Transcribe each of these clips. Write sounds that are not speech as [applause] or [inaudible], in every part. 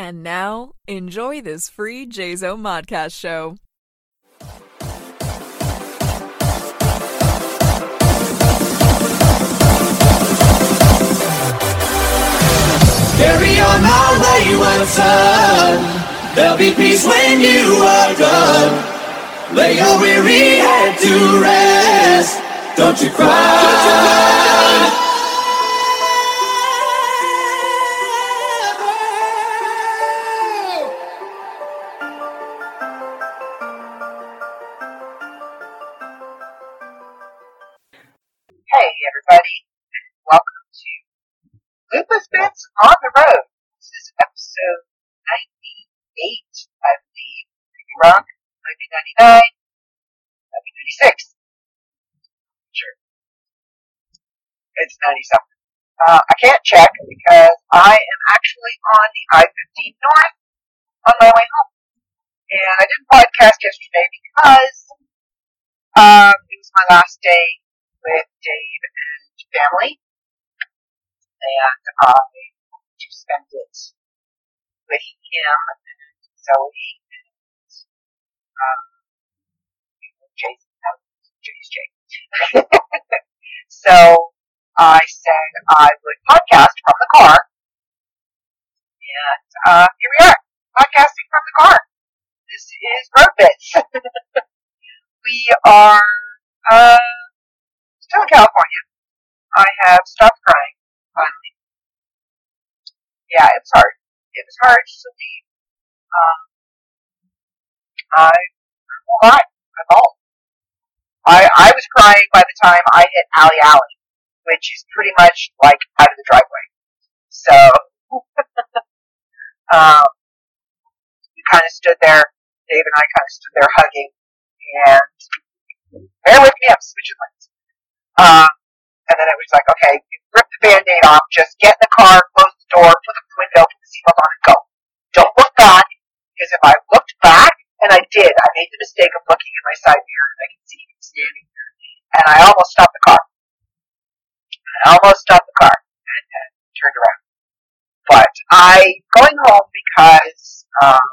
And now, enjoy this free JZO Modcast show. Carry on my wayward son. There'll be peace when you are done. Lay your weary head to rest. Don't you cry. Hey, Lupus Bits on the Road. This is episode 98, I believe. Could be wrong. Maybe 99. Maybe 96. Sure. It's 90 something. Uh, I can't check because I am actually on the I-15 North on my way home. And I didn't podcast yesterday because um, it was my last day with Dave and family, and I to spend it with him and Zoe and um, Jason. No, Jay's Jay. so I said I would podcast from the car, and uh, here we are, podcasting from the car. This is Road Bits. [laughs] we are. Uh, still in California. I have stopped crying, finally. Yeah, it was hard. It was hard to leave. Um, I, well, not at all. I, I was crying by the time I hit Alley Alley, which is pretty much like out of the driveway. So, [laughs] um, we kind of stood there, Dave and I kind of stood there hugging, and bear with me, I'm switching lanes. Um, and then it was like, okay, rip the band-aid off, just get in the car, the door, put the window, put the seatbelt on, and go. Don't look back, because if I looked back, and I did, I made the mistake of looking in my side mirror, and I can see him standing there, and I almost stopped the car. I almost stopped the car, and, and turned around. But I, going home because, um,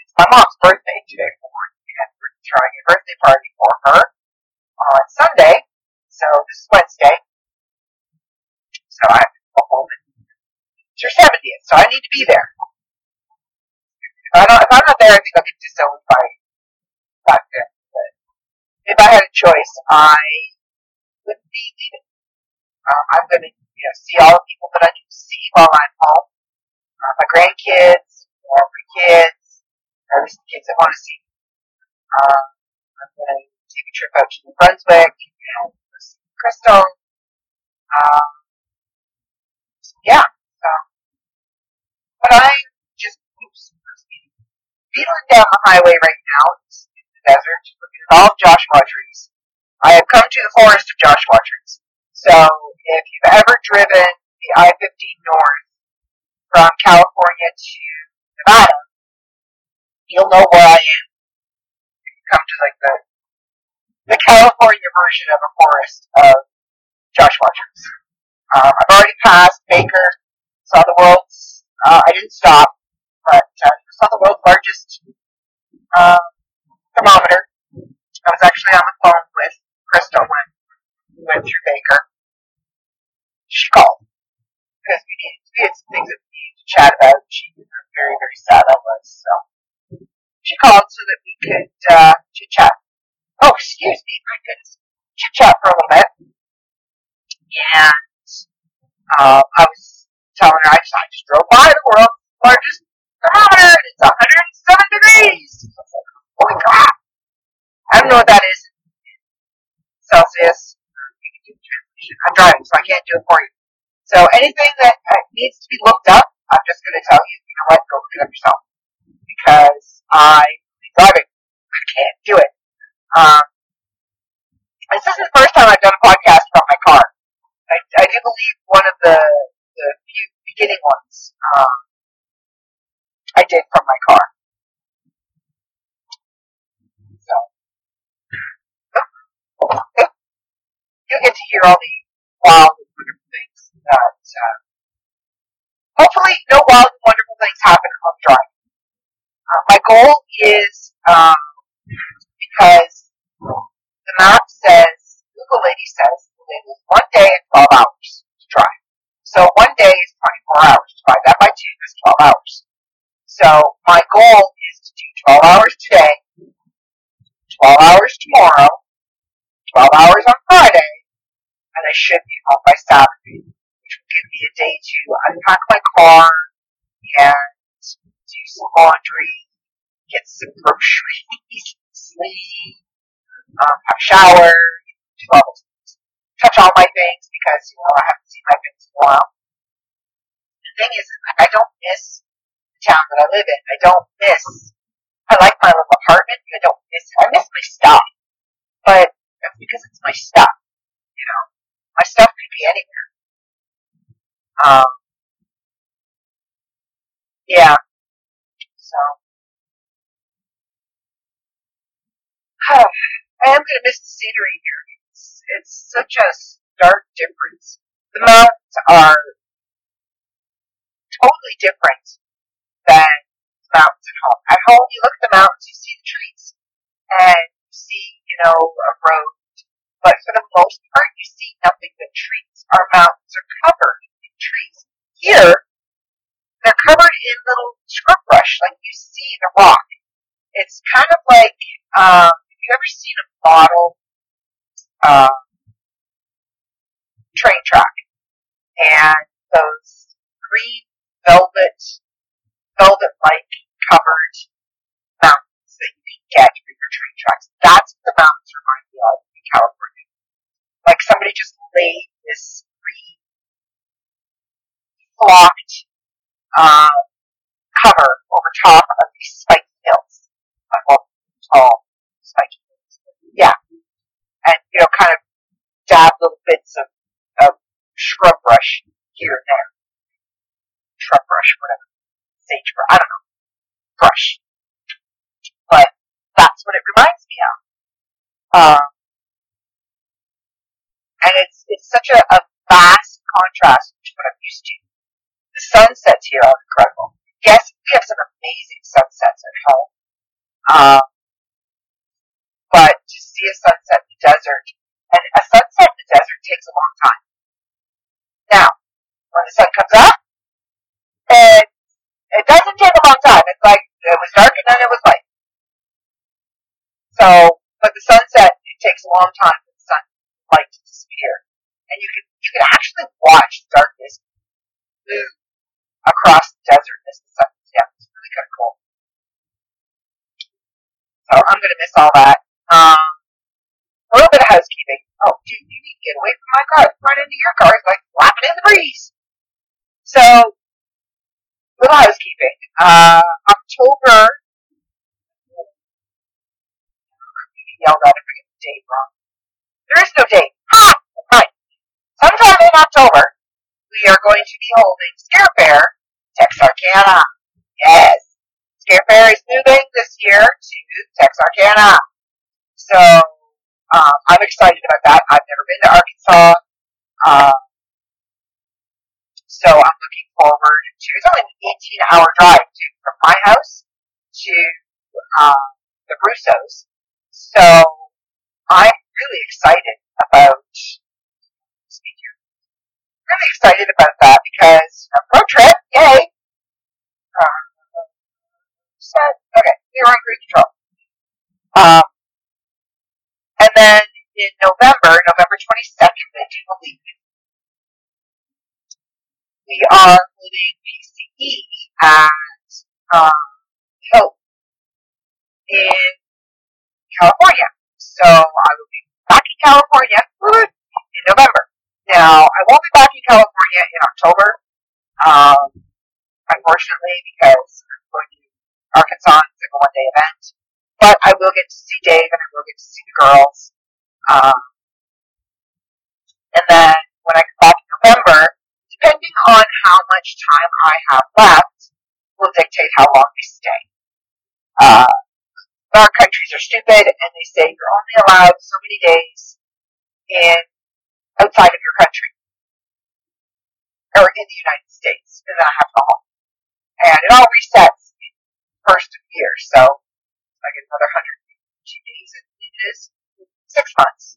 it's my mom's birthday today morning, and we're throwing a birthday party for her on Sunday, so this is Wednesday. So I have to go home and it's her 70th, so I need to be there. If, I don't, if I'm not there, I think I'll get disowned by, by. But if I had a choice, I wouldn't be leaving. Um, I'm going to you know, see all the people that I to see while I'm home. Uh, my grandkids, my kids, at the kids I want to see. Um, I'm going to take a trip out to New Brunswick and see Crystal. Um, yeah. So, but I'm just oops, beetling down the highway right now in the desert, looking at all Joshua trees. I have come to the forest of Joshua trees. So, if you've ever driven the I-15 north from California to Nevada, you'll know where I am. If you come to like the the California version of a forest of Joshua trees. Um, I've already passed Baker, saw the world's, uh, I didn't stop, but uh, saw the world's largest um, thermometer. I was actually on the phone with Crystal when we went through Baker. She called because we needed, we had some things that we needed to chat about. She was very, very sad I was, so she called so that we could uh, chit chat. Oh, excuse me, my goodness. Chit chat for a little bit. And uh, I was telling her I just, I just drove by the world's largest thermometer it's 107 degrees. Holy crap. I don't know what that is Celsius. I'm driving, so I can't do it for you. So anything that uh, needs to be looked up, I'm just going to tell you, you know what, go look it up yourself. Because I'm driving, I can't do it. Um, this isn't the first time I've done a podcast from my car. I, I do believe one of the, the few beginning ones um, I did from my car. So, you'll get to hear all the wild and wonderful things that, uh, hopefully no wild and wonderful things happen on drive. Uh, my goal is um, because the map says, Google lady says, it is one day and 12 hours to drive. So one day is 24 hours. Divide that by two is 12 hours. So my goal is to do 12 hours today, 12 hours tomorrow, 12 hours on Friday, and I should be home by Saturday, which will give me a day to unpack my car and do some laundry, get some groceries, sleep, um, have a shower, do all those. Touch all my things because, you know, I haven't seen my things in a while. The thing is, I don't miss town that I live in. I don't miss, I like my little apartment. I don't miss, I miss my stuff. But that's because it's my stuff. You know, my stuff could be anywhere. Um, yeah. So, [sighs] I am going to miss the scenery here. It's, it's such a stark difference. The mountains are totally different than mountains at home. At home, you look at the mountains, you see the trees, and you see, you know, a road. But for the most part, you see nothing but trees. Our mountains are covered in trees. Here, they're covered in little scrub brush, like you see the rock. It's kind of like, um, have you ever seen a model, uh, train track? And those green velvet, velvet-like covered mountains that you can get for your train tracks. That's what the mountains remind me of in California. Like somebody just laid this green, flocked, um, cover over top of these spiky hills. Like, tall, spiky hills. Yeah. And, you know, kind of dab little bits of, of scrub brush here and there. Shrub brush, whatever. I don't know. Brush. But that's what it reminds me of. Um, and it's, it's such a, a vast contrast to what I'm used to. The sunsets here are incredible. Yes, we have some amazing sunsets at home. Um, but to see a sunset in the desert, and a sunset in the desert takes a long time. Now, when the sun comes up, it, it doesn't take a long time. It's like, it was dark and then it was light. So, but the sunset, it takes a long time for the sun light to disappear. And you can, you can actually watch darkness move across the desert as the sun goes down. It's really kind of cool. So I'm gonna miss all that. Um, a little bit of housekeeping. Oh, dude, you need to get away from my car. It's right into your car. It's like flapping in the breeze. So, little housekeeping. Uh, October. Yelled at if I get the date wrong. There is no date. Ha! Right. Sometime in October, we are going to be holding Scare Fair Texarkana. Yes. Scare Fair is moving this year to Texarkana. So, um, I'm excited about that. I've never been to Arkansas. Um, so I'm looking forward to, it's only an 18 hour drive to, from my house to, um, the Russos. So, I'm really excited about, really excited about that because a road trip, yay! Uh. Okay, we were on cruise control. Um, and then in November, November 22nd, I do believe, we are holding PCE at um, Hope in California. So I will be back in California in November. Now, I won't be back in California in October, um, unfortunately, because I'm going to Arkansas. It's like a one day event. But I will get to see Dave and I will get to see the girls. Um, and then when I come back in November, depending on how much time I have left, will dictate how long we stay. Uh, our countries are stupid and they say you're only allowed so many days in outside of your country or in the United States, and I have to go and it all resets in first of the year. So I get another 102 days. It is six months.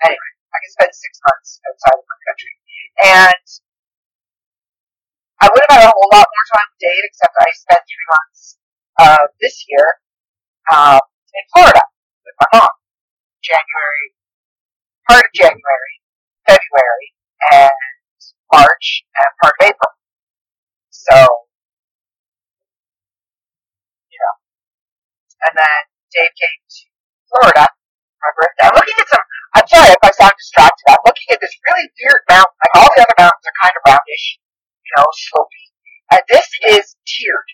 Anyway, I can spend six months outside of my country, and I would have had a whole lot more time to date, except I spent three months uh, this year um, in Florida with my mom. January, part of January, February, and March, and part of April. So, you know. And then Dave came to Florida for my birthday. I'm looking at some, I'm sorry if I sound distracted. I'm looking at this really weird mountain. Like all the other mountains are kind of roundish, know. And this is tiered,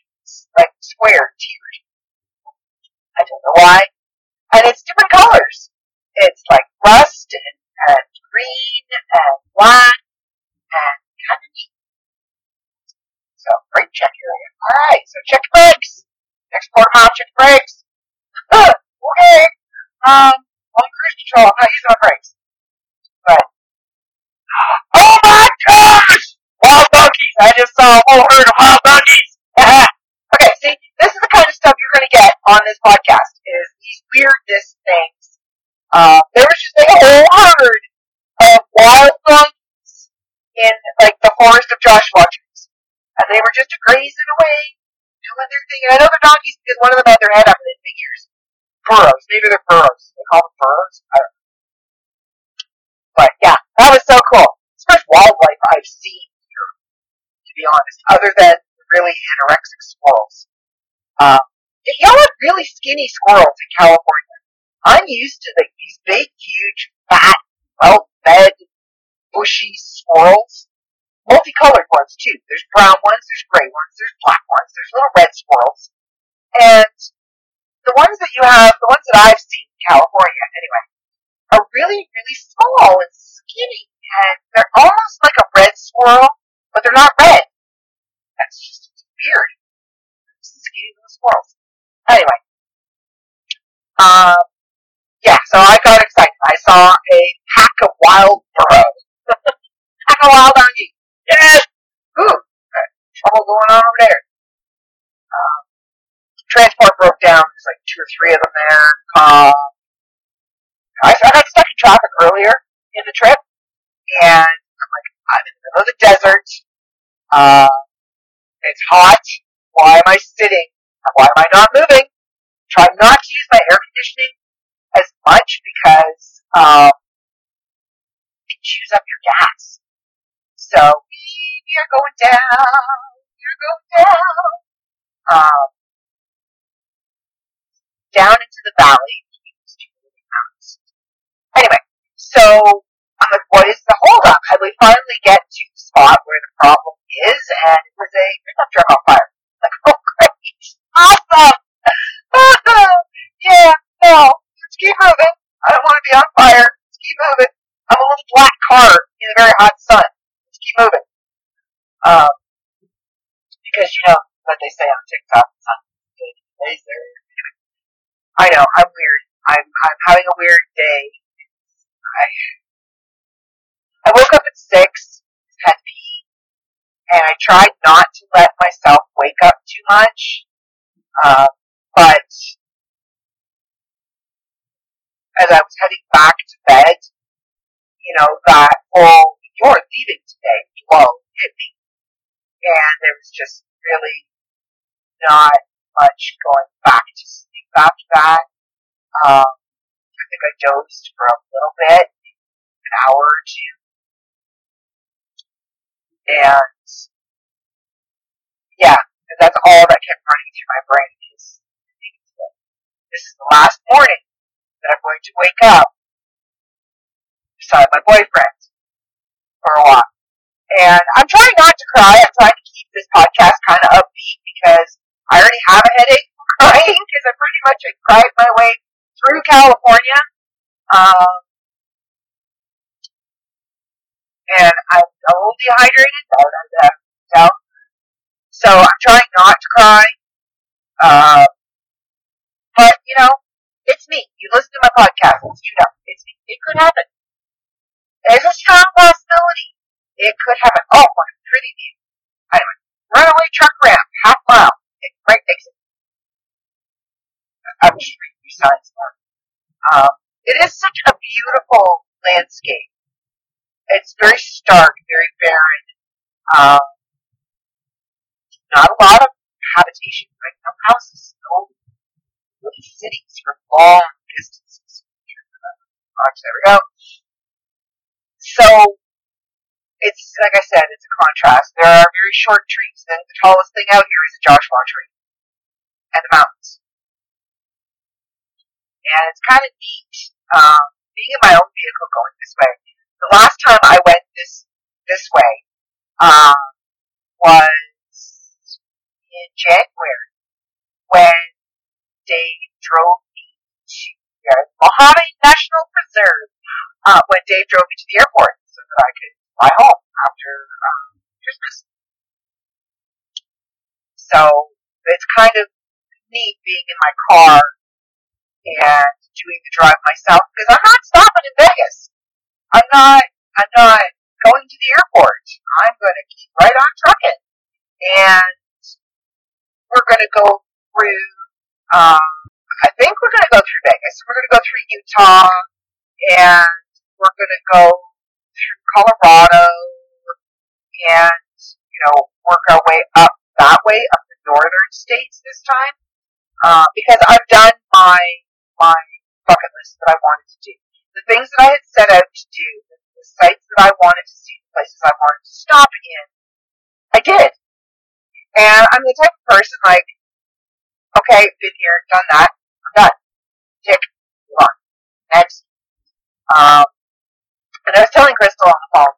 like square tiered. I don't know why. And it's different colors. It's like rust and, and green and black and kind of neat. So great check area. All right, so check brakes. Next quarter mile, check brakes. [laughs] okay. Um, on cruise control, I'm not using my brakes. But oh my gosh, wild donkeys! I just saw a whole herd of wild donkeys. [laughs] okay, see, this is the kind of stuff you're going to get on this podcast. Is these weirdness things. Uh, there was just a whole herd of wild donkeys in like the forest of Joshua trees, and they were just grazing away, doing their thing. And I know the donkeys because one of them had their head up in big ears. Burros, maybe they're burros. They call them burros. I don't know. But yeah, that was so cool. It's the first wildlife I've seen be honest, other than really anorexic squirrels. Um, y'all have really skinny squirrels in California. I'm used to like these big, huge, fat, well-fed, bushy squirrels. Multicolored ones too. There's brown ones, there's gray ones, there's black ones, there's little red squirrels. And the ones that you have, the ones that I've seen in California anyway, are really, really small and skinny. And they're almost like a red squirrel, but they're not red. That's just weird. Skinny little squirrels. Anyway. Um, yeah, so I got excited. I saw a pack of wild burros. [laughs] pack of wild donkeys. Yes! Ooh, trouble going on over there. Um, transport broke down. There's like two or three of them there. Um, I, I got stuck in traffic earlier in the trip, and I'm like, I'm in the middle of the desert. Uh, it's hot. Why am I sitting? Why am I not moving? Try not to use my air conditioning as much because um, it chews up your gas. So we are going down. Are going down. Um, down into the valley. Anyway, so I'm like, what is the holdup? And we finally get to the spot where the problem is, and it was a pickup truck on fire. Like, [laughs] oh great, awesome, [laughs] yeah, no, let's keep moving. I don't want to be on fire. Let's keep moving. I'm a little black car in the very hot sun. Let's keep moving. Um, because you know what they say on TikTok, sun is good laser. I know, I'm weird. I'm I'm having a weird day. I I woke up at six, had pee, and I tried not to let myself wake up too much. Uh, but as I was heading back to bed, you know, that whole "you're leaving today" blow hit me, and there was just really not much going back to sleep after that. Um, I think I dozed for a little bit, an hour or two, and yeah, and that's all that kept running through my brain is this is the last morning that I'm going to wake up beside my boyfriend for a while. And I'm trying not to cry. I'm trying to keep this podcast kind of upbeat because I already have a headache from [laughs] crying because I pretty much I cried my way through California. Um, and I'm a little dehydrated, as I can tell. So I'm trying not to cry. Uh, but, you know, it's me. You listen to my podcast, you know, it's me. It could happen. There's a strong possibility. It could happen. Oh, what a pretty view. Anyway, runaway truck ramp, half mile, right exit. I'm just reading these signs more. Um, it is such a beautiful landscape. It's very stark, very barren. Um, not a lot of habitation, right? No houses, no cities for long distances. There we go. So, it's, like I said, it's a contrast. There are very short trees, and the tallest thing out here is a Joshua tree. And the mountains. And it's kind of neat, um, being in my own vehicle going this way. The last time I went this, this way, um, was in January, when Dave drove me to the Mojave National Preserve, uh, when Dave drove me to the airport so that I could fly home after um, Christmas. So it's kind of neat being in my car and doing the drive myself because I'm not stopping in Vegas. I'm not. I'm not going to the airport. I'm going to keep right on trucking, and we're going to go through. Um, I think we're going to go through Vegas. We're going to go through Utah, and we're going to go through Colorado, and you know work our way up that way up the northern states this time. Uh, because I've done my my bucket list that I wanted to do. The things that I had set out to do, the, the sites that I wanted to see, the places I wanted to stop in, I did. And I'm the type of person like, okay, been here, done that, I'm done. Tick, move on. Next. Um, and I was telling Crystal on the phone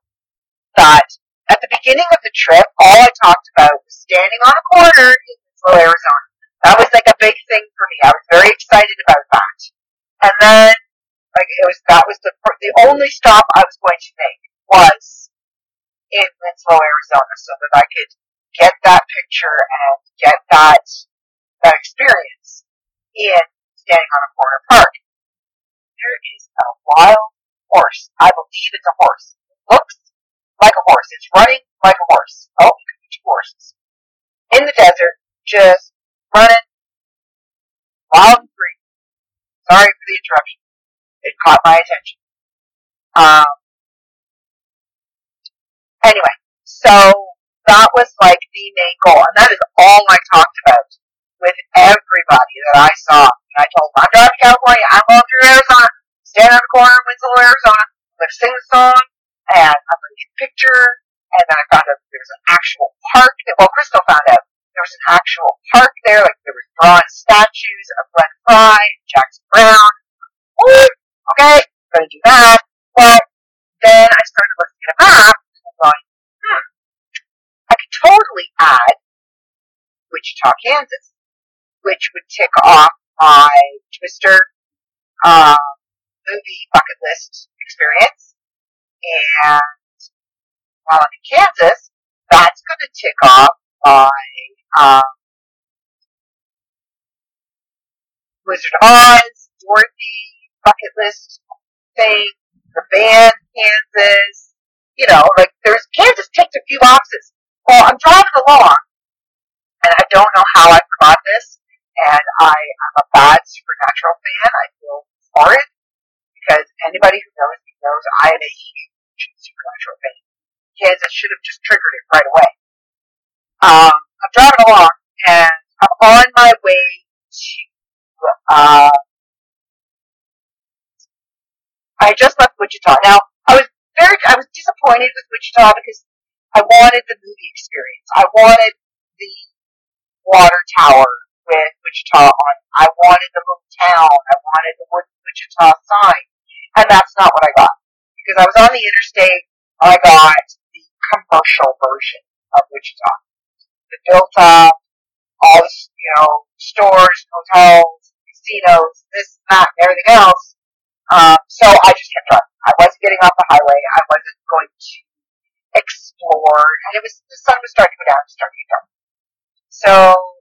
that at the beginning of the trip, all I talked about was standing on a corner in Winslow, Arizona. That was like a big thing for me. I was very excited about that. And then, like, it was, that was the, the only stop I was going to make was in Winslow, Arizona, so that I could get that picture and get that, that experience in standing on a corner park. There is a wild horse. I believe it's a horse. It looks like a horse. It's running like a horse. Oh, it could be two horses. In the desert, just running wild and free. Sorry for the interruption. It caught my attention. Um, anyway, so that was like the main goal, and that is all I talked about with everybody that I saw. And I told them, I'm driving to California, I'm going through Arizona, stand on the corner in Winslow, Arizona, I'm going to sing the song, and I'm going to get a picture, and then I found out there was an actual park that, well, Crystal found out there was an actual park there, like there was bronze statues of Glenn Frey and Jackson Browne. Ooh, okay, gonna do that. But then I started looking at a map and going, totally add Wichita, Kansas, which would tick off my Twister um, movie bucket list experience. And while I'm in Kansas, that's going to tick off my um, Wizard of Oz, Dorothy, bucket list thing, the band, Kansas, you know, like there's, Kansas ticked a few boxes. Well, I'm driving along, and I don't know how I forgot this, and I am a bad Supernatural fan. I feel horrid, because anybody who knows me knows I am a huge Supernatural fan. Kansas should have just triggered it right away. Um, I'm driving along, and I'm on my way to, uh, I just left Wichita. Now, I was very, I was disappointed with Wichita because I wanted the movie experience. I wanted the water tower with Wichita on. I wanted the little town. I wanted the Wichita sign. And that's not what I got. Because I was on the interstate, I got the commercial version of Wichita. The built up, all the, you know, stores, hotels, casinos, this, that, and everything else. Um, so I just kept driving. I wasn't getting off the highway. I wasn't going to explore. And it was, the sun was starting to go down, it was starting to get dark. So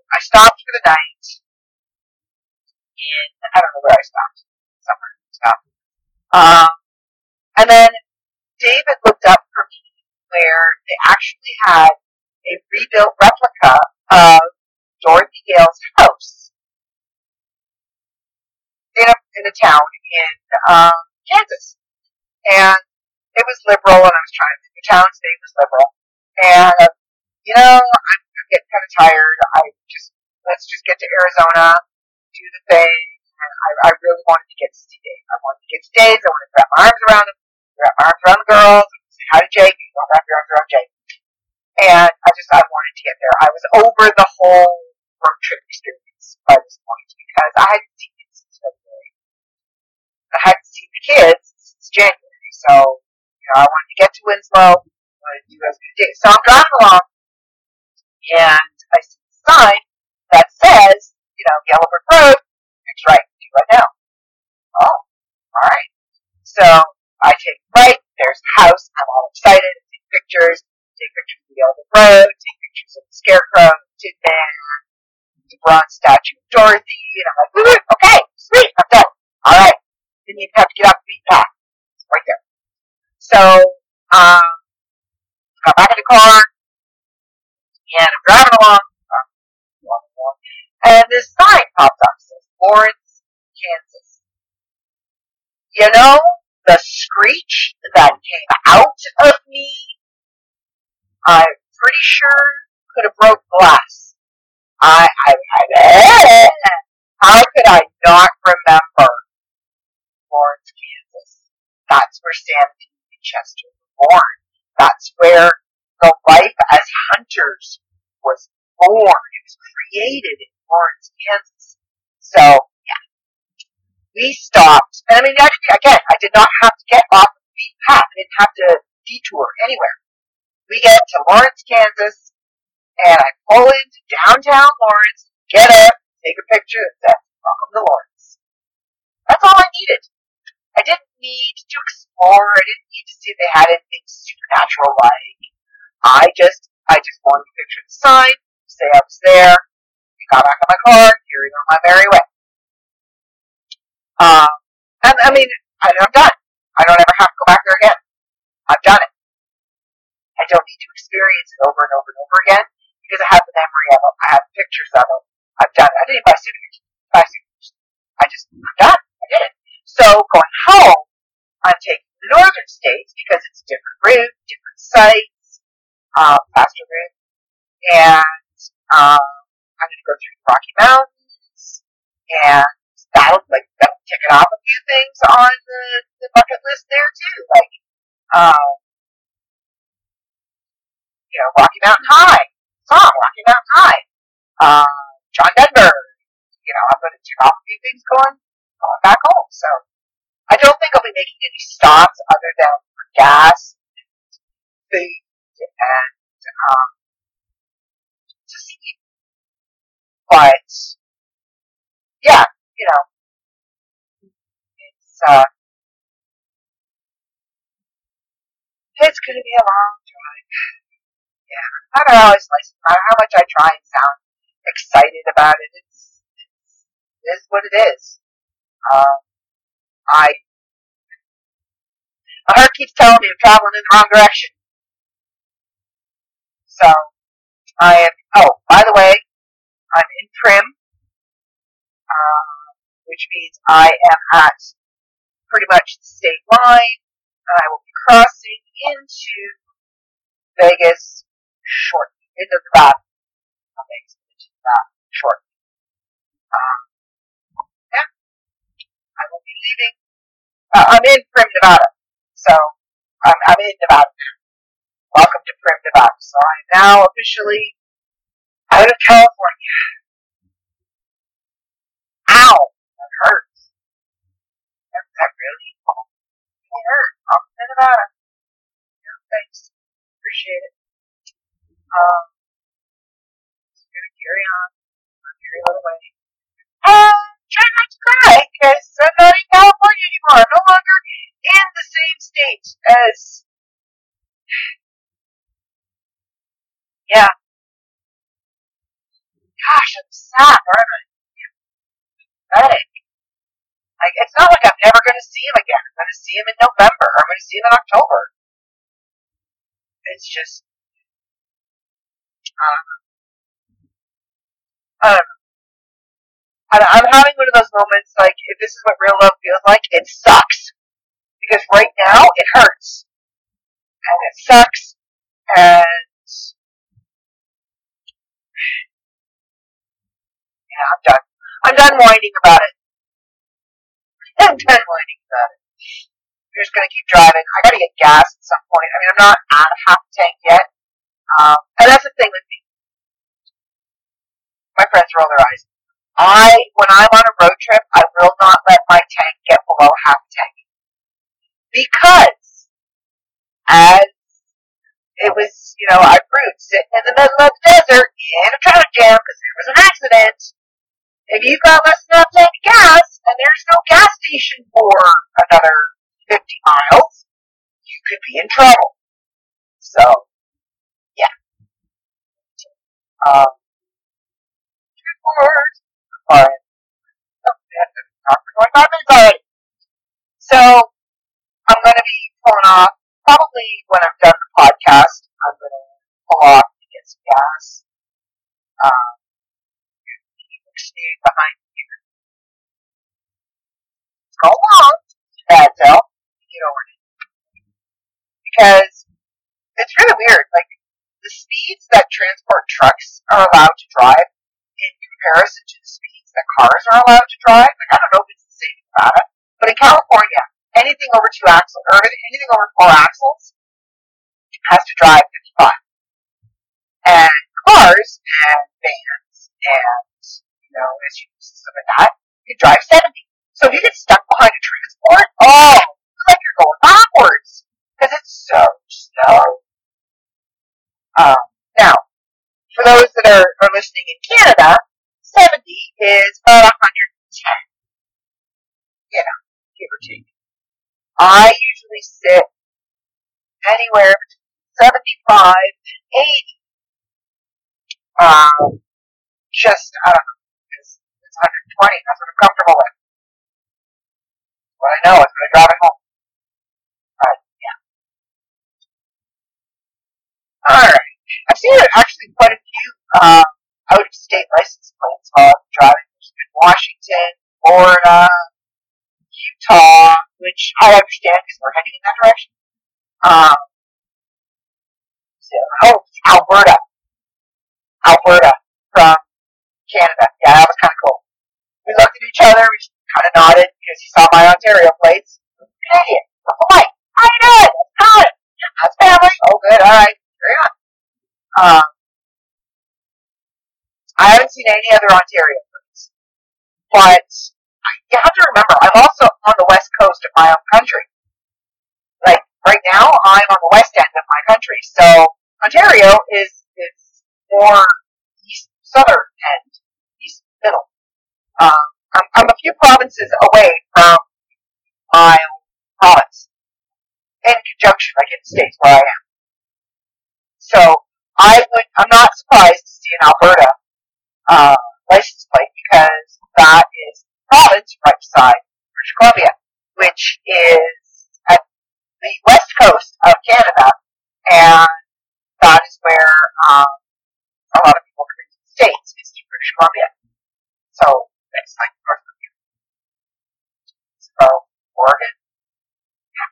I stopped for the night in, I don't know where I stopped. Somewhere. Stopped. Um, and then David looked up for me where they actually had a rebuilt replica of Dorothy Gale's house in a, in a town in um, Kansas. And it was liberal, and I was trying to the town's name was liberal. And, you know, I'm, I'm getting kind of tired. I just, let's just get to Arizona, do the thing. And I, I really wanted to get to see Dave. I wanted to get to Dave. I wanted to wrap my arms around him, wrap my arms around the girls, and say hi to Jake, and wrap your arms around Jake. And I just, I wanted to get there. I was over the whole road trip experience by this point because I hadn't seen it since February. I hadn't seen the kids since January. So, you know, I wanted to get to Winslow. So I'm driving along and I see a sign that says, you know, Yellow Brick Road, next right, do right now. Oh, alright. So I take right, there's the house, I'm all excited, I take pictures, take pictures of the Yellow Brick Road, take pictures of the Scarecrow, Tin Man, the bronze statue of Dorothy, and I'm like, okay, sweet, I'm done. Alright. Didn't even have to get off the beat path. It's right there. So, um, got back in the car, and I'm driving along, and this sign pops up, says Lawrence, Kansas. You know, the screech that came out of me, I'm pretty sure could have broke glass. I, I, I, [laughs] how could I not remember Lawrence, Kansas? That's where Sam. Winchester was born. That's where the life as hunters was born. It was created in Lawrence, Kansas. So, yeah. We stopped, and I mean, actually, again, I did not have to get off the beaten path. I didn't have to detour anywhere. We get to Lawrence, Kansas, and I pull into downtown Lawrence, get up, take a picture that says, Welcome to Lawrence. That's all I needed. I didn't need to explore. I didn't need to see if they had anything supernatural like. I just, I just wanted to picture the sign, say I was there, got back in my car, carried on my merry way. Um, and I mean, I, I'm done. I don't ever have to go back there again. I've done it. I don't need to experience it over and over and over again because I have the memory of it. I have pictures of it. I've done it. I didn't buy souvenirs. Buy souvenirs. I just, I'm done. I did it. So going home, I'm taking the northern states because it's a different route, different sites, um, faster route, and um, I'm going to go through the Rocky Mountains, and that'll like that'll tick it off a few things on the, the bucket list there too, like um, you know Rocky Mountain High song, Rocky Mountain High, um, John Denver. You know, I'm going to tick off a few things going going back home. So I don't think I'll be making any stops other than for gas and food and um, to sleep. But yeah, you know, it's uh, it's to be a long drive. Yeah, I don't know. It's no matter how much I try and sound excited about it, it's, it's it is what it is. Um, I my heart keeps telling me I'm traveling in the wrong direction. So I am. Oh, by the way, I'm in Primm, uh, which means I am at pretty much the state line, and I will be crossing into Vegas shortly, into Nevada. Not Vegas, into Nevada shortly. Um, yeah, I will be leaving. Uh, I'm in Primm, Nevada, so I'm, I'm in Nevada. Welcome to Primm, Nevada. So I am now officially out of California. Ow! That hurts. That, that really, really hurt. Welcome to Nevada. Yeah, thanks. Appreciate it. Um, just gonna carry on. Carry on away. And try not to cry, because I'm not in California anymore. I'm no longer in the same state as yeah. Gosh, I'm sad, aren't I? Pathetic. Like, it's not like I'm never gonna see him again. I'm gonna see him in November. I'm gonna see him in October. It's just, Um, I don't know. I, I'm having one of those moments like, if this is what real love feels like, it sucks. Because right now, it hurts. And it sucks. And, yeah, I'm done. I'm done whining about it. [laughs] I'm done whining about it. I'm just gonna keep driving. I gotta get gas at some point. I mean, I'm not at a half tank yet. Um, and that's the thing with me. My friends roll their eyes. I, when I'm on a road trip, I will not let my tank get below half tank. Because, as it was, you know, I proved sitting in the middle of the desert in a traffic jam because there was an accident. If you've got less than half tank of gas and there's no gas station for another 50 miles, you could be in trouble. So, yeah. Um, two floors. Alright. We have to talk for 25 minutes already. So, I'm gonna be pulling off, probably when I'm done the podcast, I'm gonna pull off to get some gas. Um, behind here. Going long. Bad tell. Get over it. Because it's really weird. Like, the speeds that transport trucks are allowed to drive in comparison to the speeds that cars are allowed to drive. Like, I don't know if it's the same in Nevada, but in California, anything over two axles, or anything over four axles, has to drive 55. And cars and vans and, you know, SUVs and stuff like that, you can drive 70. So if you get stuck behind a transport, oh, it's like you're going backwards. Because it's so slow. Um, now, for those that are, are listening in Canada, 70 is about 110. You know, give or take. I usually sit anywhere between 75 and 80. Um, just, I don't know, it's, it's 120, that's what I'm comfortable with. What I know is when I drive it home. But, yeah. Alright. I've seen actually quite a few, uh, out of state license plates while driving. There's Washington, Florida, Utah, which I understand because we're heading in that direction. Um, so, oh, Alberta. Alberta from Canada. Yeah, that was kind of cool. We looked at each other, we kind of nodded because he saw my Ontario plates. Canadian. Doing? That's good. That's family. Oh, good. All right. Carry on. Um, I haven't seen any other Ontario plates, but you have to remember, I'm also on the west coast of my own country. Like right now, I'm on the west end of my country, so Ontario is is more east southern end, east middle. Um, I'm, I'm a few provinces away from my province, in conjunction, like in the states where I am. So I would, I'm not surprised to see an Alberta uh, license plate because that is province right beside British Columbia, which is at the west coast of Canada, and that is where um, a lot of people come into the States, is to British Columbia. So it's like North America. So Oregon, yeah,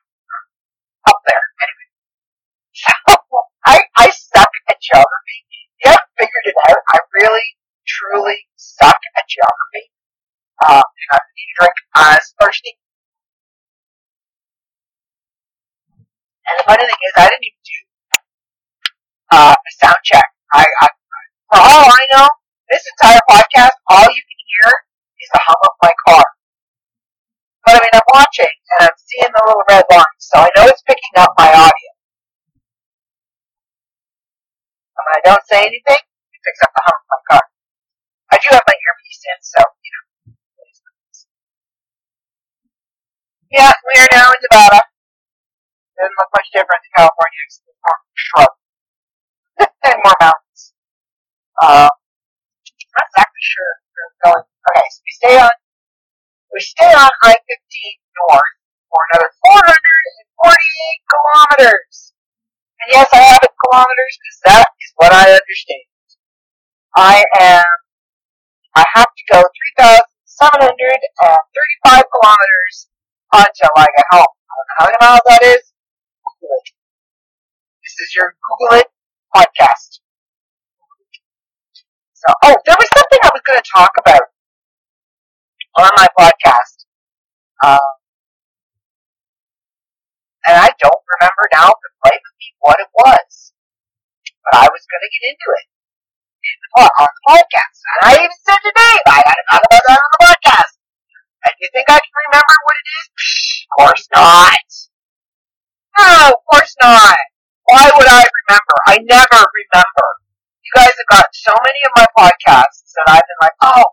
up there. Anyway, so [laughs] I I suck at geography. Yeah, figured it out. I really, truly suck at geography uh, and I need to drink as thirsty. And the funny thing is, I didn't even do uh, a sound check. I, I, for all I know, this entire podcast, all you can hear is the hum of my car. But I mean, I'm watching and I'm seeing the little red lines, so I know it's picking up my audio. And when I don't say anything, it picks up the hum of my car. I do have my earpiece in, so, you know. Yeah, we are now in Nevada. Doesn't look much different than California, except more shrubs [laughs] and more mountains. Um, not exactly sure where we're going. Okay, so we stay on we stay on I-15 north for another 448 kilometers. And yes, I have it kilometers because that is what I understand. I am, I have to go 3,735 kilometers until I get home. I don't know how many miles that is. Google it. This is your Google it podcast. So, oh, there was something I was going to talk about on my podcast. Um, and I don't remember now the life of me what it was. But I was going to get into it on the podcast. And I even said today, I had to talk about that on the podcast. And you think I can remember what it is? Psh, of course not. No, of course not. Why would I remember? I never remember. You guys have got so many of my podcasts that I've been like, oh,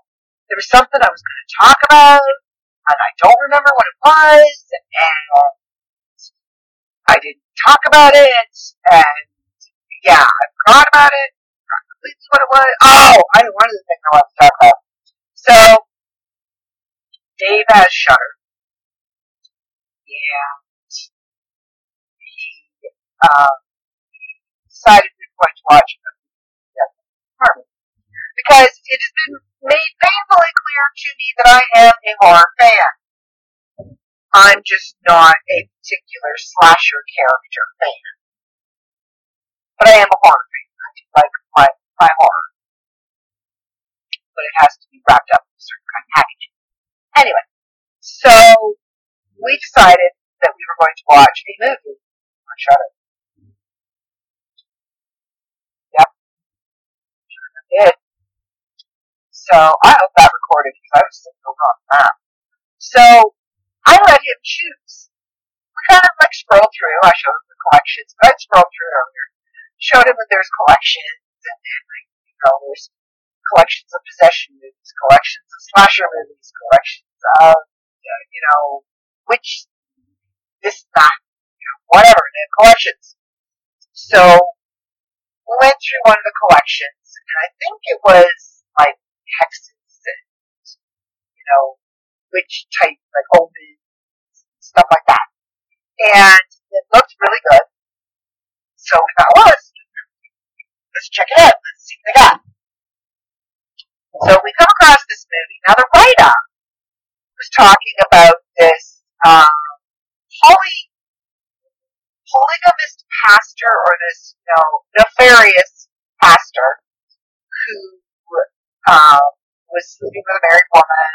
there was something I was going to talk about, and I don't remember what it was, and I didn't talk about it, and yeah, I forgot about it, completely what it was. Oh, I of the things I want to talk about. So, Dave has Shudder, and he um, decided we were going to watch together. Because it has been made painfully clear to me that I am a horror fan. I'm just not a particular slasher character fan. But I am a horror fan. I do like my, my horror. But it has to be wrapped up in a certain kind of packaging. Anyway, so we decided that we were going to watch a movie on Shudder. Yep. Sure enough did. So I hope that recorded because I was sitting over on the map. So I let him choose. We kind of like scrolled through. I showed him the collections, I'd scrolled through earlier. Showed him that there's collections and you know there's collections of possession movies, collections of slasher movies, collections of you know which this that you know whatever the collections. So we went through one of the collections, and I think it was like hexes and you know witch type like omens stuff like that, and it looked really good. So we thought, well, let's let's check it out. Let's see what they got. So we come across this movie. Now the write-up was talking about this um, poly polygamist pastor or this you know nefarious pastor who um, was sleeping with a married woman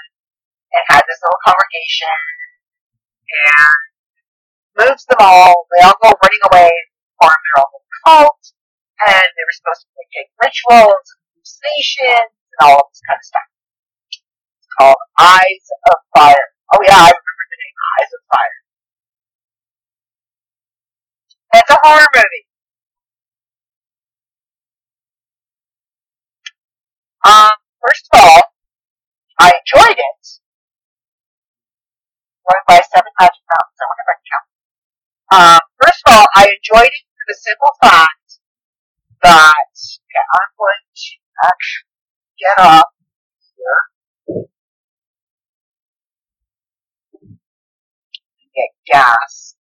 and had this little congregation and moves them all. They all go running away and form their own cult and they were supposed to take rituals and hallucinations and all this kind of stuff. It's called Eyes of Fire. Oh yeah, I remember the name Eyes of Fire. It's a horror movie. Um, first of all, I enjoyed it. Going by seven mountains, I count. Um, first of all, I enjoyed it for the simple fact that okay, I'm going to actually get off here and get gas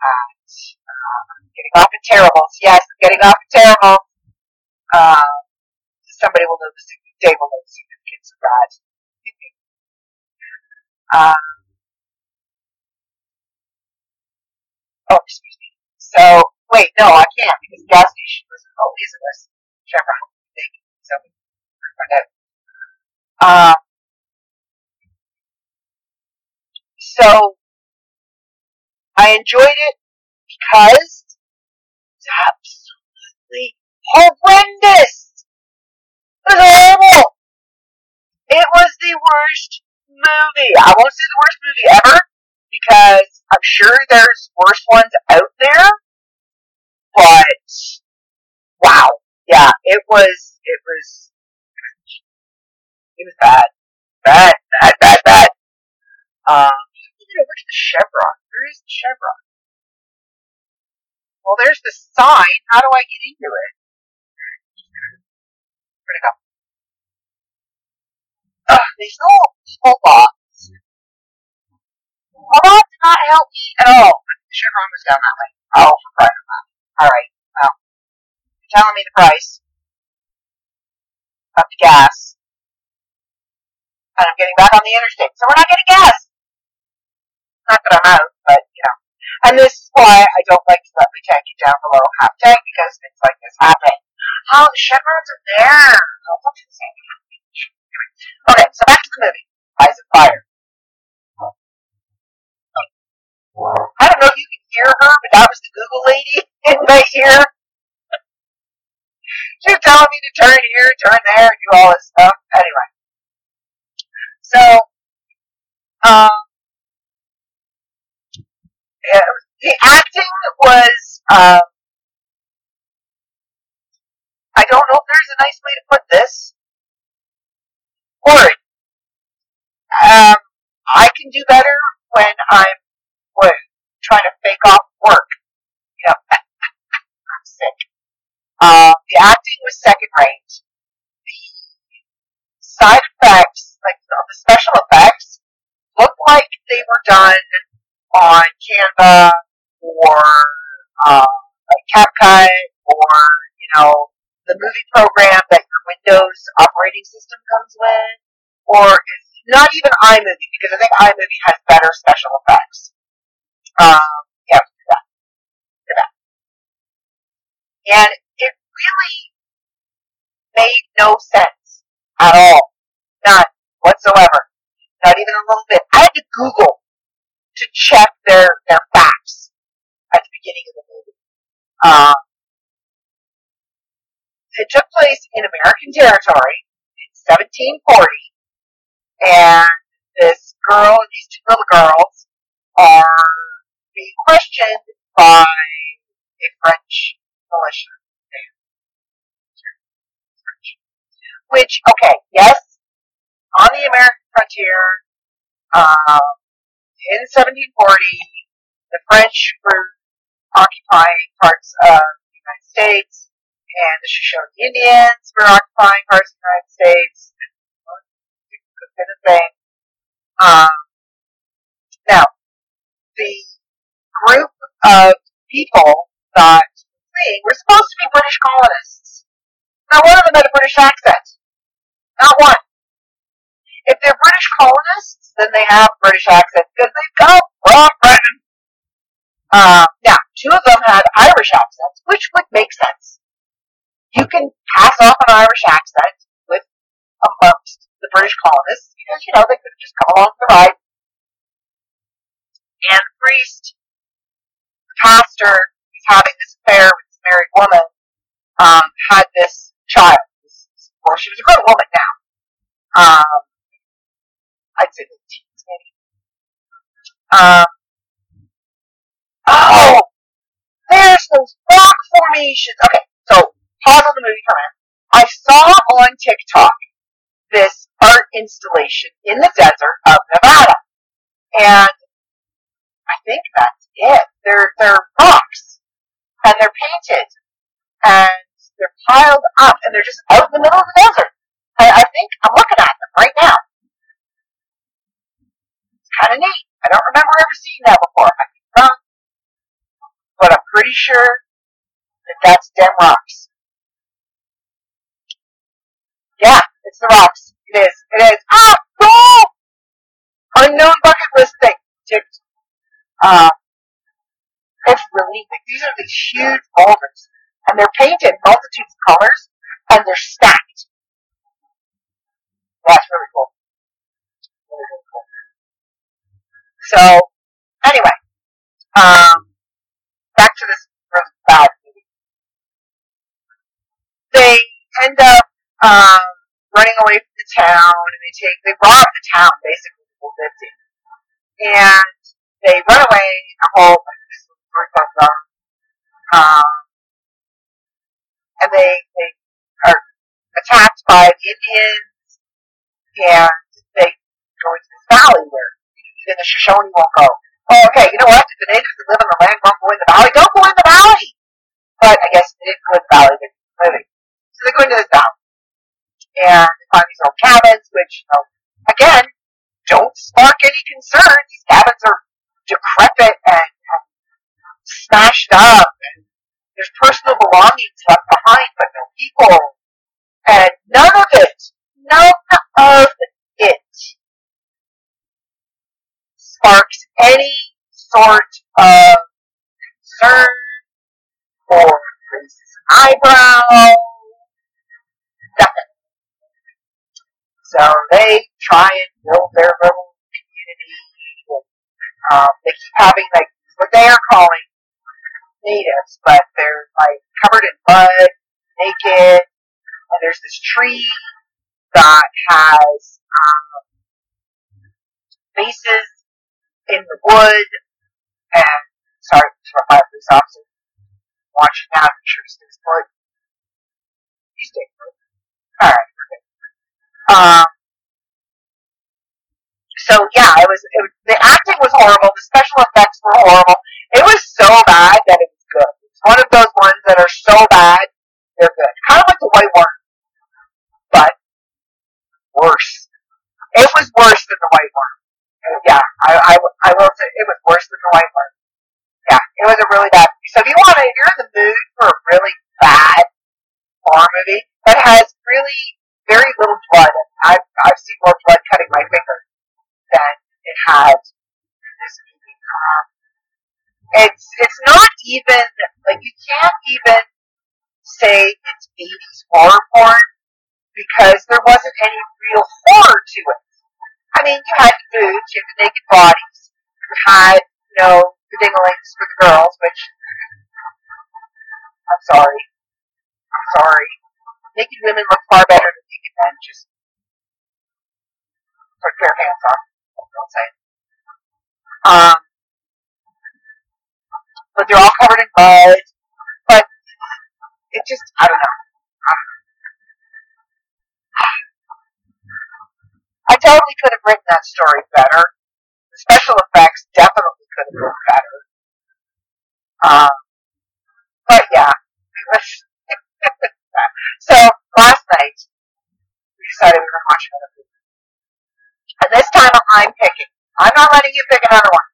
at uh, getting off at Terribles. Yes, I'm getting off at Terribles. Um, somebody will know the Dave will know the significance of that. um, [laughs] oh, excuse me. So, wait, no, I can't because the gas station was, oh, isn't this Chevron thing? So, find out. Um, so, I enjoyed it because it's absolutely horrendous. It was horrible. It was the worst movie. I won't say the worst movie ever because I'm sure there's worse ones out there. But wow, yeah, it was. It was. It was bad, bad, bad, bad, bad. Um, get over to the chevron. Where is the chevron? Well, there's the sign. How do I get into it? Where'd it go? Ugh, little pull-ups. Well, that did not help me at all. The chevron was down that way. Oh, for crying out loud. Alright, well, you're telling me the price. of the gas. And I'm getting back on the interstate. So we're not getting gas. Not that I'm out, but you know. And this is why I don't like to let my tank down below half tank because things like this happen. Oh, the chevrons are there. Oh. Okay, so back to the movie. Eyes of Fire. I don't know if you can hear her, but that was the Google lady [laughs] in my ear. She's telling me to turn here, turn there, do all this stuff. Anyway. So, um, the acting was, um, I don't know if there's a nice way to put this. Horrid. Um, I can do better when I'm trying to fake off work. You know, I'm [laughs] sick. Uh, the acting was second rate. The side effects, like the special effects, looked like they were done on Canva or uh, like CapCut or you know the movie program that your Windows operating system comes with, or not even iMovie because I think iMovie has better special effects. Um, yeah, that. That. And it really made no sense at all. None whatsoever. Not even a little bit. I had to Google to check their, their facts at the beginning of the movie. Um, it took place in American territory in 1740, and this girl these two little girls are being questioned by a French militia. Which, okay, yes, on the American frontier, um, in 1740, the French were occupying parts of the United States, and the Shoshone Indians were occupying parts of the United States. Thing. Um, now, the group of people that fleeing were supposed to be British colonists. Not one of them had a British accent. Not one. If they're British colonists, then they have British accent because they come from Britain. Uh, now, two of them had Irish accents, which would make sense. You can pass off an Irish accent with amongst the British colonists because, you know, they could have just come along for the ride. And priest, pastor, who's having this affair with this married woman, um, had this child. This, well, she was a grown woman now. Um, I'd say the teens maybe. Um, oh, there's those rock formations. Okay, so pause on the movie for a. I saw on TikTok this art installation in the desert of Nevada, and I think that's it. They're they're rocks, and they're painted, and they're piled up, and they're just out in the middle of the desert. I, I think I'm looking at them right now. It's kind of neat. I don't remember ever seeing that before. I could be wrong, but I'm pretty sure that that's them rocks. Yeah, it's the rocks. It is. It is. Ah, cool! Unknown bucket list thing. Ticked. Uh, really like these are these huge boulders, and they're painted multitudes of colors, and they're stacked. That's really cool. Really, really cool. So, anyway, um, back to this really bad movie. They end up um, running away from the town, and they take they rob the town basically people lived in, and they run away. The whole on, um, and they they are attacked by the Indians, and they go into this valley where even the Shoshone won't go. Oh, okay, you know what? If the natives that live on the land won't go in the valley, don't go in the valley. But I guess they didn't go in the valley; they living. So they go into this valley and they find these old cabins, which, you know, again, don't spark any concern. These cabins are decrepit and smashed up, and there's personal belongings left behind, but no people. And none of it none of it sparks any sort of concern or raises eyebrow. Nothing. So they try and build their little community. And, um, they keep having like what they are calling natives, but they're like covered in mud, naked, and there's this tree that has um, bases in the wood, and sorry for my police officer watching. I'm sure he's stays put. You stay put. All right, we're good. Um. So yeah, it was, it. The acting was horrible. The special effects were horrible. It was so bad that it one of those ones that are so bad they're good. Kind of like the White Worm, but worse. It was worse than the White Worm. Yeah, I, I, I will say it was worse than the White Worm. Yeah, it was a really bad movie. So if you want to, if you're in the mood for a really bad horror movie that has really very little blood, I've, I've seen more blood cutting my finger than it had in this movie. Um, it's it's not even like you can't even say it's 80s horror porn because there wasn't any real horror to it. I mean, you had the boobs, you had the naked bodies, you had, you know, the dinglings for the girls, which, I'm sorry. I'm sorry. Naked women look far better than naked men, just put their pants on. Don't say. Um, but they're all covered in mud. But it just, I don't know. I totally could have written that story better. The special effects definitely could have been better. Um, but yeah, it was. [laughs] so last night we decided we were going to watch another movie, and this time I'm picking. I'm not letting you pick another one.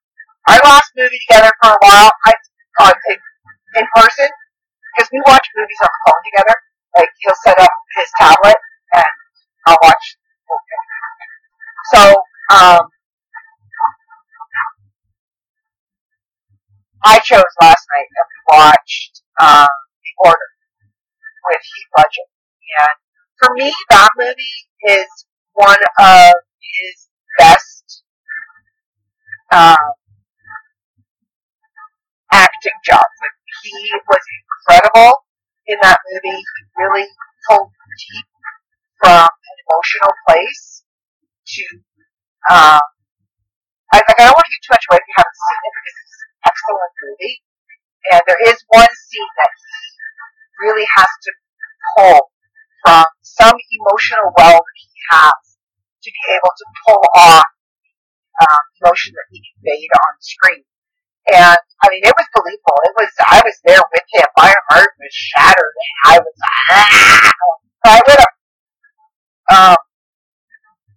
Our last movie together for a while, I uh, in, in person, because we watch movies on the phone together. Like he'll set up his tablet and I'll watch. So, um, I chose last night and we watched um, The Order with Heath Ledger, and for me, that movie is one of his best um, acting jobs. Like, he was incredible in that movie. He really pulled deep from an emotional place to, um, I, like, I don't want to give too much away if you haven't seen it because it's an excellent movie. And there is one scene that he really has to pull from some emotional well that he has to be able to pull off um, emotion that he conveyed on screen. And I mean, it was believable. It was I was there with him. My heart was shattered, and I was ah, right with him. Um,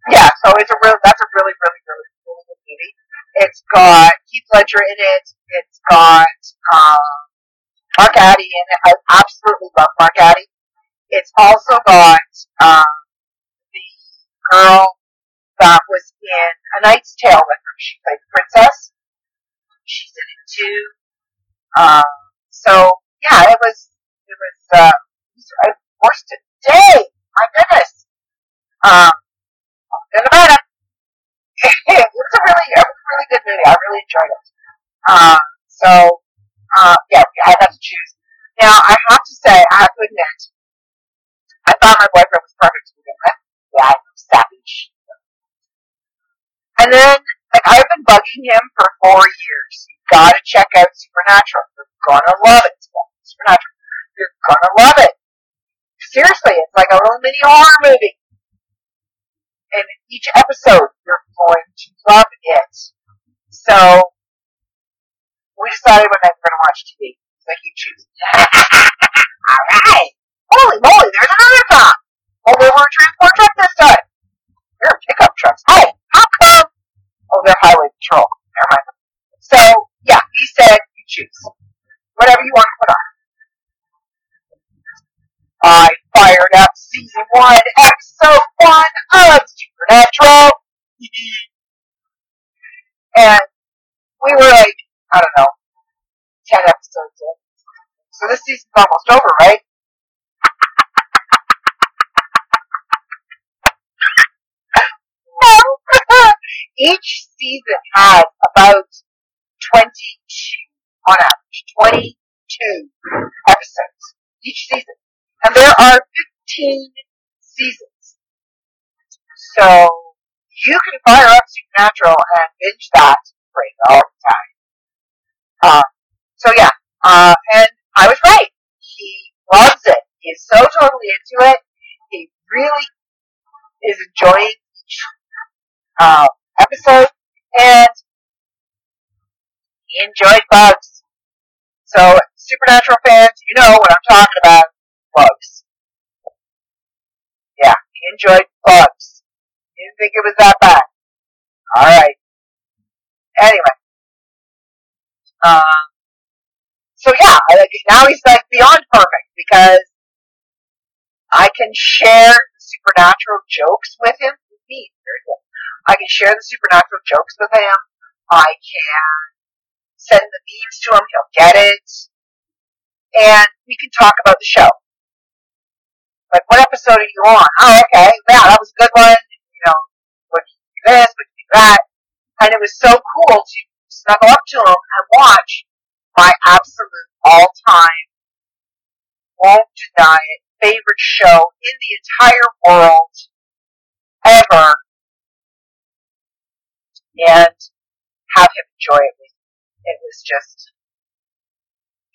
yeah. So it's a real. That's a really, really, really, good movie. It's got Heath Ledger in it. It's got um, Mark Addy in it. I absolutely love Mark Addy. It's also got um, the girl that was in A Knight's Tale with her. She played princess. She's in it too. Um, so yeah, it was it was uh, I today. My goodness. Um, in Nevada. [laughs] it was a really it was a really good movie. I really enjoyed it. Um, so uh, yeah, I had to choose. Now I have to say, I have to admit, I thought my boyfriend was perfect to begin with. Yeah, savage. And then, like, I've been bugging him for four years. You gotta check out Supernatural. You're gonna love it. Supernatural. You're gonna love it. Seriously, it's like a little mini horror movie. And each episode, you're going to love it. So, we decided one night we're gonna watch TV. Like you choose. [laughs] Alright! Holy moly, there's another cop! Oh, they were a transport truck this time. You're a pickup truck. Hey? Oh, highway patrol. Never mind. So, yeah, he said you choose. Whatever you want to put on. I fired up season one, episode one, of Supernatural. and we were like, I don't know, 10 episodes in. So this season's almost over, right? Season has about 22, on average, 22 episodes each season. And there are 15 seasons. So, you can fire up Supernatural and binge that right all the time. Uh, so yeah, uh, and I was right. He loves it. He is so totally into it. He really is enjoying each uh, episode, and he enjoyed bugs. So, Supernatural fans, you know what I'm talking about. Bugs. Yeah, he enjoyed bugs. He didn't think it was that bad. Alright. Anyway. Um, so yeah, now he's like beyond perfect because I can share supernatural jokes with him. Me, I can share the supernatural jokes with him. I can send the memes to him. He'll get it. And we can talk about the show. Like, what episode are you on? Oh, okay. Yeah, that was a good one. You know, what you do this, what you do that. And it was so cool to snuggle up to him and watch my absolute all-time, won't deny it, favorite show in the entire world ever and have him enjoy it with. It was just,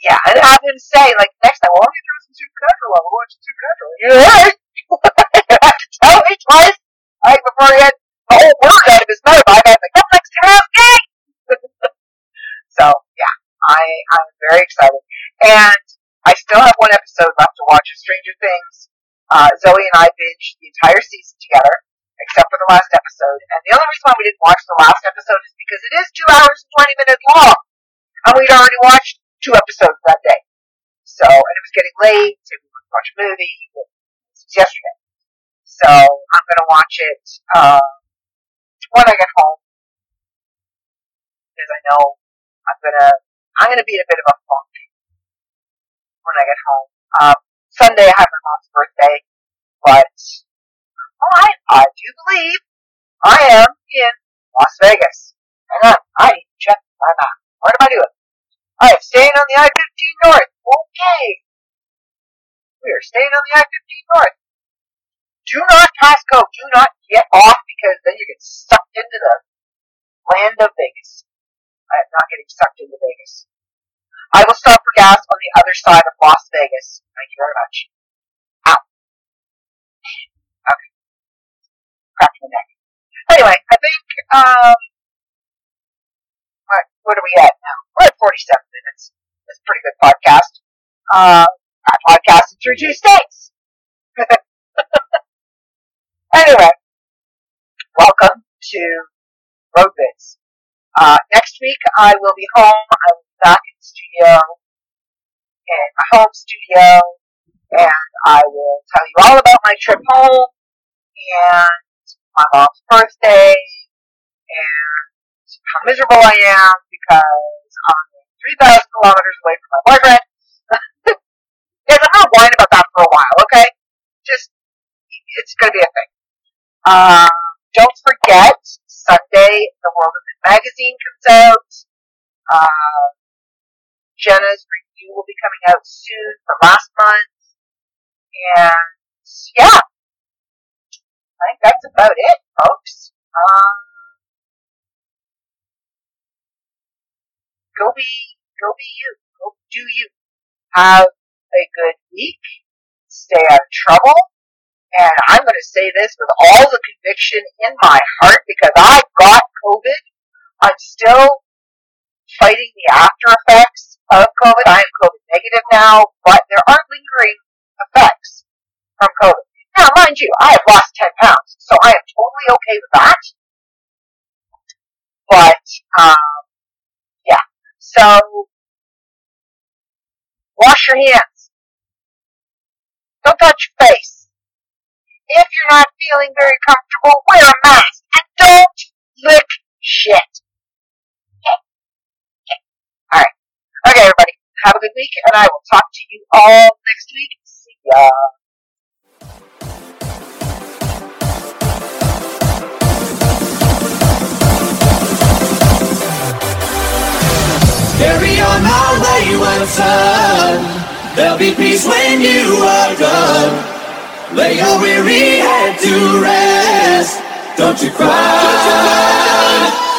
yeah, and have him say, like, next time, well, let me throw some Supernatural on, we'll watch Supernatural. Right! [laughs] you have tell me twice, like, before he had the whole word out of his mouth, I was like, come next time, okay! [laughs] so, yeah, I, I'm very excited. And I still have one episode left to watch of Stranger Things. Uh, Zoe and I binged the entire season together except for the last episode. And the only reason why we didn't watch the last episode is because it is two hours and 20 minutes long. And we'd already watched two episodes that day. So, and it was getting late, and we were watch a movie. Was yesterday. So, I'm gonna watch it, uh, when I get home. Because I know I'm gonna, I'm gonna be in a bit of a funk when I get home. Um, Sunday I have my mom's birthday, but I, I do believe I am in Las Vegas. On, I need to check my map. What am I doing? I am staying on the I-15 North. Okay. We are staying on the I-15 North. Do not pass go. Do not get off because then you get sucked into the land of Vegas. I am not getting sucked into Vegas. I will stop for gas on the other side of Las Vegas. Thank you very much. The neck. Anyway, I think, um, what, what are we at now? We're at 47 minutes. It's a pretty good podcast. Uh, I podcasted through two states. [laughs] anyway, welcome to Road Bits. Uh, next week I will be home. I will be back in the studio, in my home studio, and I will tell you all about my trip home and my mom's birthday and how miserable I am because I'm 3,000 kilometers away from my boyfriend. [laughs] Guys, I'm not whining about that for a while, okay? Just, it's gonna be a thing. Um, don't forget, Sunday, the World of magazine comes out. Uh, Jenna's review will be coming out soon for last month. And, yeah, that's about it, folks. Um, go be, go be you. Go do you. Have a good week. Stay out of trouble. And I'm going to say this with all the conviction in my heart because I got COVID. I'm still fighting the after effects of COVID. I am COVID negative now, but there are lingering effects from COVID. Now, mind you, I have lost 10 pounds, so I am totally okay with that. But, um, yeah. So, wash your hands. Don't touch your face. if you're not feeling very comfortable, wear a mask and don't lick shit. All right. Okay, everybody. Have a good week, and I will talk to you all next week. See ya. Carry on my wayward son. There'll be peace when you are done. Lay your weary head to rest. Don't you cry. Don't you cry.